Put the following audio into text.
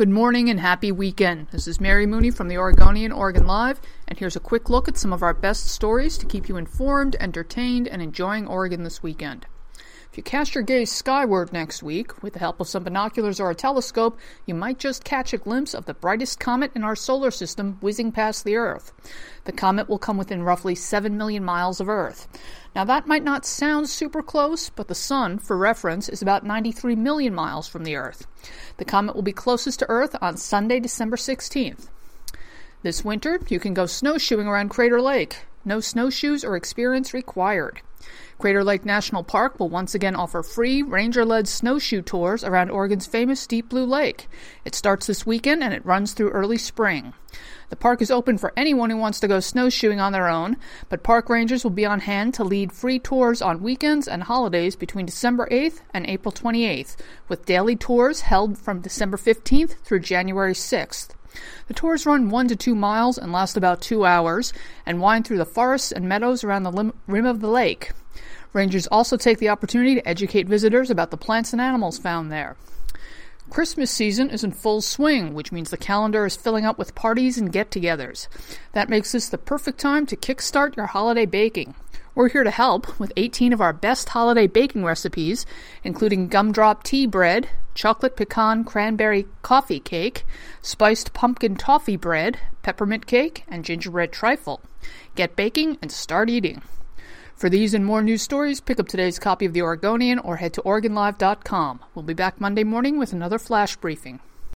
Good morning and happy weekend. This is Mary Mooney from the Oregonian Oregon Live, and here's a quick look at some of our best stories to keep you informed, entertained, and enjoying Oregon this weekend. If you cast your gaze skyward next week, with the help of some binoculars or a telescope, you might just catch a glimpse of the brightest comet in our solar system whizzing past the Earth. The comet will come within roughly 7 million miles of Earth. Now, that might not sound super close, but the Sun, for reference, is about 93 million miles from the Earth. The comet will be closest to Earth on Sunday, December 16th. This winter, you can go snowshoeing around Crater Lake. No snowshoes or experience required. Crater Lake National Park will once again offer free ranger led snowshoe tours around Oregon's famous Deep Blue Lake. It starts this weekend and it runs through early spring. The park is open for anyone who wants to go snowshoeing on their own, but park rangers will be on hand to lead free tours on weekends and holidays between December 8th and April 28th, with daily tours held from December 15th through January 6th. The tours run one to two miles and last about two hours and wind through the forests and meadows around the lim- rim of the lake. Rangers also take the opportunity to educate visitors about the plants and animals found there. Christmas season is in full swing, which means the calendar is filling up with parties and get togethers. That makes this the perfect time to kickstart your holiday baking. We're here to help with 18 of our best holiday baking recipes, including gumdrop tea bread, chocolate pecan cranberry coffee cake, spiced pumpkin toffee bread, peppermint cake, and gingerbread trifle. Get baking and start eating. For these and more news stories, pick up today's copy of The Oregonian or head to OregonLive.com. We'll be back Monday morning with another flash briefing.